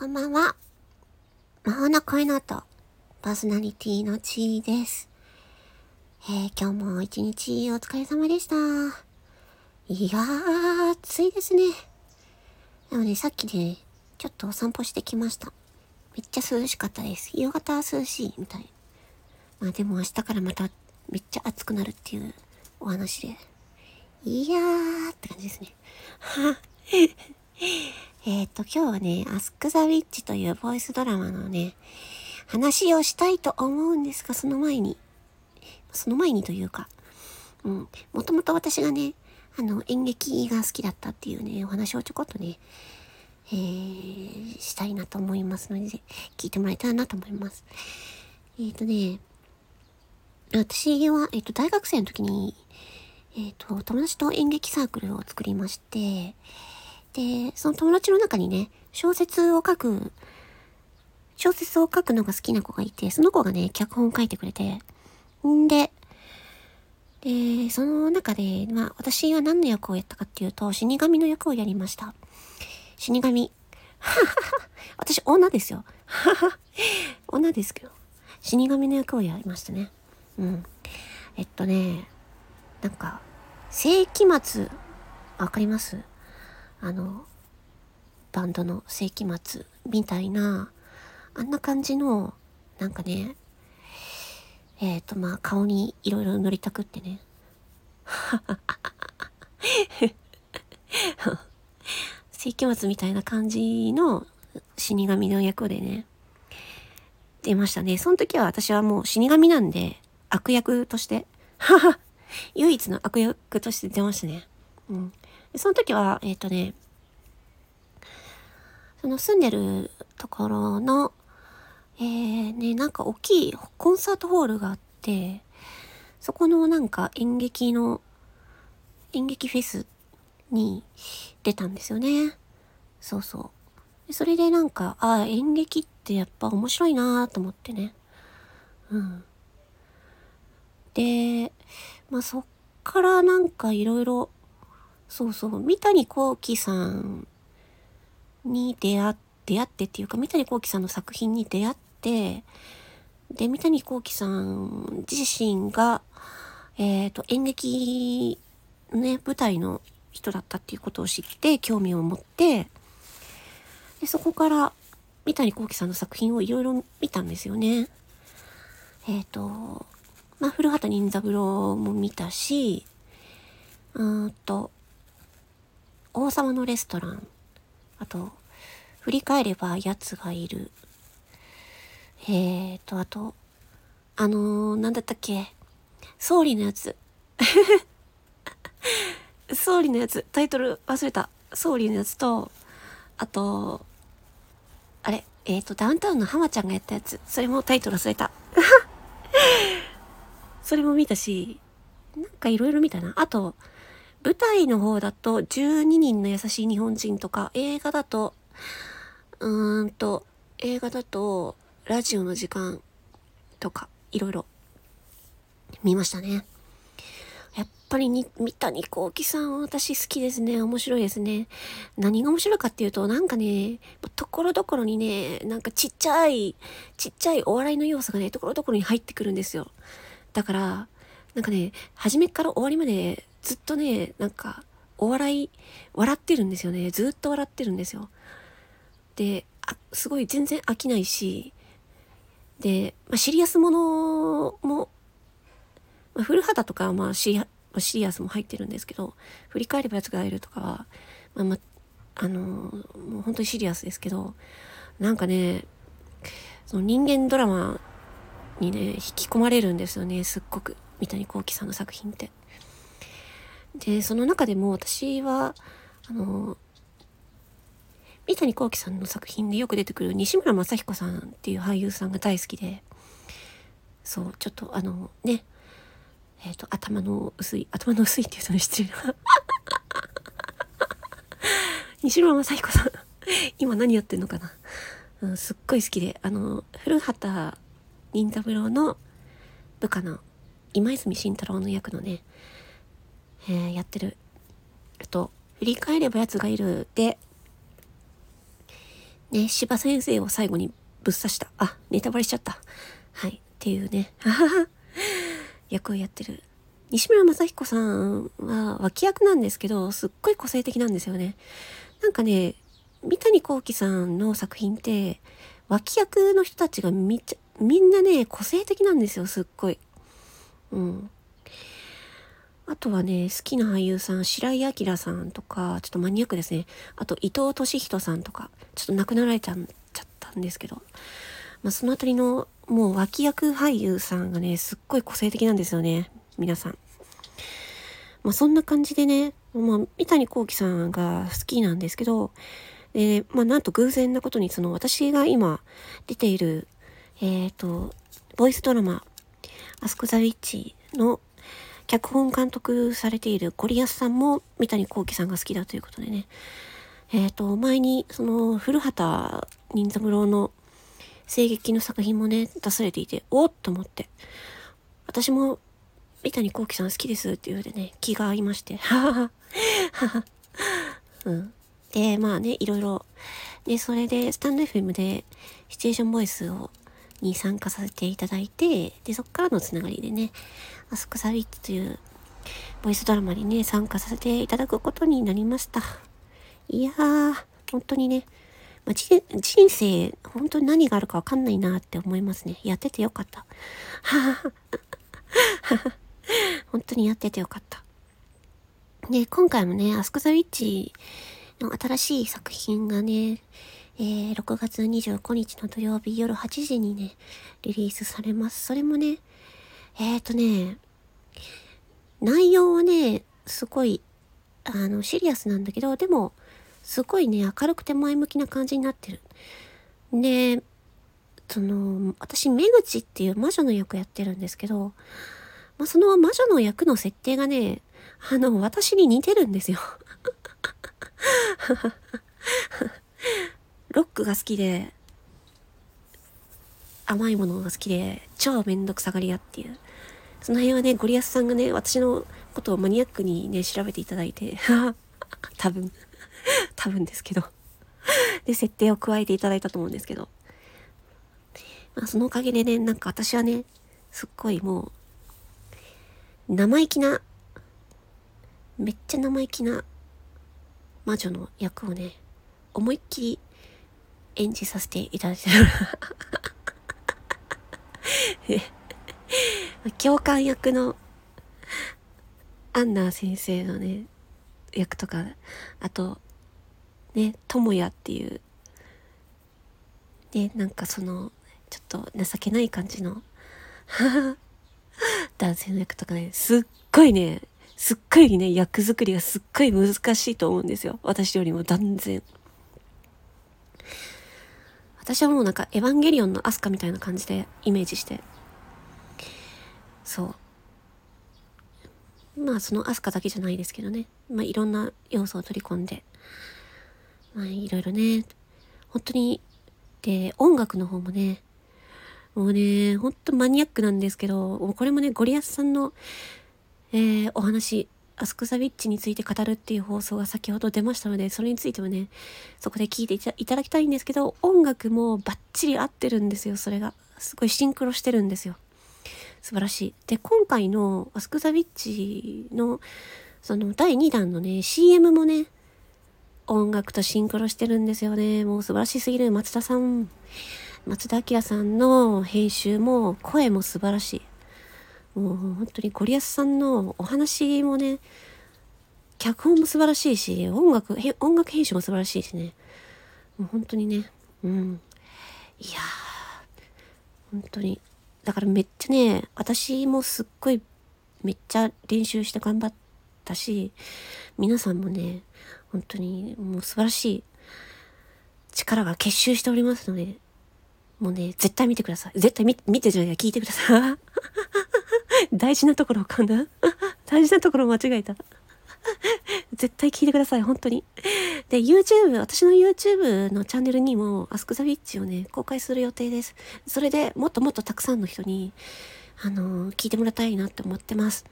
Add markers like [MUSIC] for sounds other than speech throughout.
こんばんは。魔法の声の音、パーソナリティのちーです。えー、今日も一日お疲れ様でした。いやー、暑いですね。でもね、さっきね、ちょっとお散歩してきました。めっちゃ涼しかったです。夕方は涼しいみたい。まあでも明日からまためっちゃ暑くなるっていうお話で。いやーって感じですね。はえっと、今日はね、アスク・ザ・ウィッチというボイスドラマのね、話をしたいと思うんですが、その前に、その前にというか、うん、もともと私がね、あの、演劇が好きだったっていうね、お話をちょこっとね、えー、したいなと思いますので、聞いてもらえたらなと思います。えっ、ー、とね、私は、えっ、ー、と、大学生の時に、えっ、と、友達と演劇サークルを作りまして、で、その友達の中にね、小説を書く、小説を書くのが好きな子がいて、その子がね、脚本を書いてくれて、んで、で、その中で、まあ、私は何の役をやったかっていうと、死神の役をやりました。死神。[LAUGHS] 私、女ですよ。[LAUGHS] 女ですけど。死神の役をやりましたね。うん。えっとね、なんか、世紀末、わかります？あの、バンドの世紀末みたいな、あんな感じの、なんかね、えっ、ー、と、まあ、顔にいろいろ塗りたくってね。[LAUGHS] 世紀末みたいな感じの死神の役でね、出ましたね。その時は私はもう死神なんで、悪役として、[LAUGHS] 唯一の悪役として出ましたね。うん。その時は、えっ、ー、とね、その住んでるところの、えー、ね、なんか大きいコンサートホールがあって、そこのなんか演劇の、演劇フェスに出たんですよね。そうそう。それでなんか、ああ、演劇ってやっぱ面白いなと思ってね。うん。で、まあそっからなんかいろいろそうそう、三谷幸喜さんに出会って、出会ってっていうか、三谷幸喜さんの作品に出会って、で、三谷幸喜さん自身が、えっ、ー、と、演劇、ね、舞台の人だったっていうことを知って、興味を持って、で、そこから、三谷幸喜さんの作品をいろいろ見たんですよね。えっ、ー、と、まあ、古畑任三郎も見たし、うんと、王様のレストラン。あと、振り返れば奴がいる。えーと、あと、あのー、なんだったっけ？総理のやつ。[LAUGHS] 総理のやつ。タイトル忘れた。総理のやつと、あと、あれ、えっ、ー、と、ダウンタウンの浜ちゃんがやったやつ。それもタイトル忘れた。[LAUGHS] それも見たし、なんかいろいろ見たな。あと、舞台の方だと12人の優しい日本人とか、映画だと、うーんと、映画だとラジオの時間とか、いろいろ見ましたね。やっぱりに、三谷幸喜さん私好きですね。面白いですね。何が面白いかっていうと、なんかね、ところどころにね、なんかちっちゃい、ちっちゃいお笑いの要素がね、ところどころに入ってくるんですよ。だから、なんかね、初めから終わりまでずっとね、なんか、お笑い、笑ってるんですよね。ずっと笑ってるんですよ。で、あすごい全然飽きないし、で、まあ、シリアスものも、まあ、古畑とかはまあシリアシリアスも入ってるんですけど、振り返ればやつがいるとかは、まあまあ、のー、もう本当にシリアスですけど、なんかね、その人間ドラマにね、引き込まれるんですよね、すっごく。三谷幸喜さんの作品って。で、その中でも私は、あの、三谷幸喜さんの作品でよく出てくる西村雅彦さんっていう俳優さんが大好きで、そう、ちょっとあのね、えっ、ー、と、頭の薄い、頭の薄いっていうの失礼な。[LAUGHS] 西村雅彦さん今何やってんのかな、うん、すっごい好きで、あの、古畑任三郎の部下の今泉慎太郎の役のね、えー、やってる。えっと、振り返れば奴がいるで、ね、柴先生を最後にぶっ刺した。あ、ネタバレしちゃった。はい。っていうね、[LAUGHS] 役をやってる。西村雅彦さんは脇役なんですけど、すっごい個性的なんですよね。なんかね、三谷幸喜さんの作品って、脇役の人たちがみちゃ、みんなね、個性的なんですよ、すっごい。うん。あとはね、好きな俳優さん、白井明さんとか、ちょっとマニアックですね。あと、伊藤俊人さんとか、ちょっと亡くなられちゃったんですけど、まあ、そのあたりの、もう脇役俳優さんがね、すっごい個性的なんですよね。皆さん。まあ、そんな感じでね、まあ、三谷幸喜さんが好きなんですけど、で、まあ、なんと偶然なことに、その、私が今出ている、えっ、ー、と、ボイスドラマ、アスク・ザ・ウィッチの脚本監督されているゴリアスさんも三谷幸喜さんが好きだということでね。えっ、ー、と、前に、その、古畑任三郎の声劇の作品もね、出されていて、おっと思って。私も、三谷幸喜さん好きですって言うでね、気が合いまして。ははは。うん。で、まあね、いろいろ。で、それで、スタンド FM で、シチュエーションボイスをに参加させていただいて、で、そっからのつながりでね、アスクサビッツというボイスドラマにね、参加させていただくことになりました。いやー、本当にね、まあ、人生、本当に何があるかわかんないなって思いますね。やっててよかった。[LAUGHS] 本当にやっててよかった。で、今回もね、アスクザウィッチの新しい作品がね、えー、6月25日の土曜日夜8時にね、リリースされます。それもね、えっ、ー、とね、内容はね、すごい、あの、シリアスなんだけど、でも、すごいね、明るくて前向きな感じになってる。で、その、私、目口っていう魔女の役やってるんですけど、まあ、その魔女の役の設定がね、あの、私に似てるんですよ。[LAUGHS] ロックが好きで、甘いものが好きで、超めんどくさがり屋っていう。その辺はね、ゴリアスさんがね、私のことをマニアックにね、調べていただいて、[LAUGHS] 多分、[LAUGHS] 多分ですけど。で、設定を加えていただいたと思うんですけど。まあ、そのおかげでね、なんか私はね、すっごいもう、生意気な、めっちゃ生意気な魔女の役をね、思いっきり演じさせていただいてる [LAUGHS] 教官役のアンナー先生のね、役とか、あと、ね、智也っていう、ね、なんかその、ちょっと情けない感じの [LAUGHS] 男性の役とかね、すっごいね、すっごいね、役作りがすっごい難しいと思うんですよ。私よりも断然。私はもうなんかエヴァンゲリオンのアスカみたいな感じでイメージして。そう。まあそのアスカだけじゃないですけどね。まあいろんな要素を取り込んで。まあいろいろね。本当に、で、音楽の方もね、もうね、ほんとマニアックなんですけど、これもね、ゴリアスさんの、えー、お話、アスクサビッチについて語るっていう放送が先ほど出ましたので、それについてもね、そこで聞いていただきたいんですけど、音楽もバッチリ合ってるんですよ、それが。すごいシンクロしてるんですよ。素晴らしい。で、今回のアスクザビッチの、その第2弾のね、CM もね、音楽とシンクロしてるんですよね。もう素晴らしすぎる松田さん。松田明さんの編集も声も素晴らしい。もう本当にゴリアスさんのお話もね、脚本も素晴らしいし、音楽、音楽編集も素晴らしいしね。もう本当にね、うん。いやー、本当に。だからめっちゃね、私もすっごいめっちゃ練習して頑張ったし、皆さんもね、本当にもう素晴らしい力が結集しておりますので、もうね、絶対見てください。絶対見てじゃないや、聞いてください。大事なところを噛んだ大事なところ間違えた絶対聞いてください、本当に。で、YouTube、私の YouTube のチャンネルにも、アスクザビッチをね、公開する予定です。それでもっともっとたくさんの人に、あのー、聞いてもらいたいなって思ってます。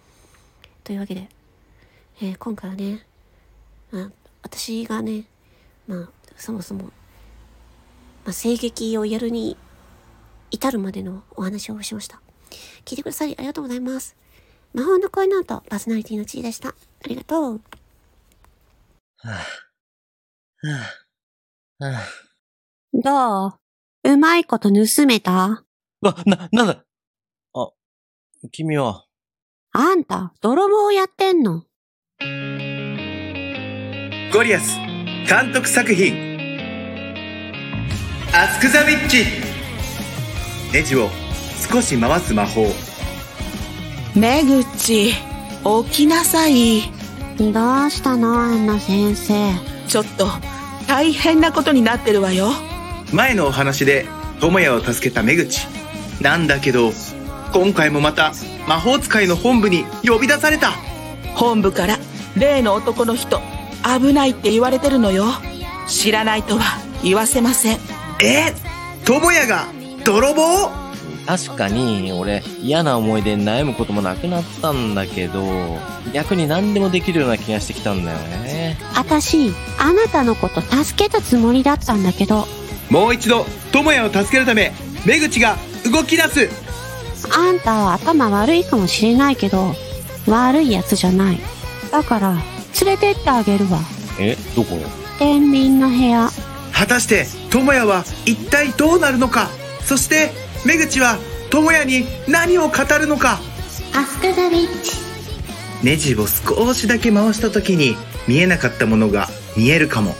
というわけで、えー、今回はね、まあ、私がね、まあ、そもそも、まあ、声劇をやるに至るまでのお話をしました。聞いてくださりありがとうございます。魔法の声の後、パーソナリティの地位でした。ありがとう。はぁ、はぁ、はぁ。どう？うまいこと盗めた？わ、な、なんだ？あ、君は？あんた、泥棒やってんの？ゴリアス、監督作品。アスクザウィッチネジを少し回す魔法。めぐち、起きなさい。どうしたのアンナ先生？ちょっと、大変なことになってるわよ。前のお話で、智也を助けためぐち。なんだけど、今回もまた、魔法使いの本部に呼び出された。本部から、例の男の人、危ないって言われてるのよ。知らないとは言わせません。え？智也が、泥棒？確かに、俺、嫌な思い出に悩むこともなくなったんだけど、逆に何でもできるような気がしてきたんだよね。あたし、あなたのこと助けたつもりだったんだけど。もう一度、智也を助けるため、出口が動き出すあんたは頭悪いかもしれないけど、悪いやつじゃない。だから、連れてってあげるわ。え、どこ？天秤の部屋。果たして、智也は一体どうなるのか？そして、目口は智也に何を語るのか？アスクザビッチ。ネジを少しだけ回した時に見えなかったものが見えるかも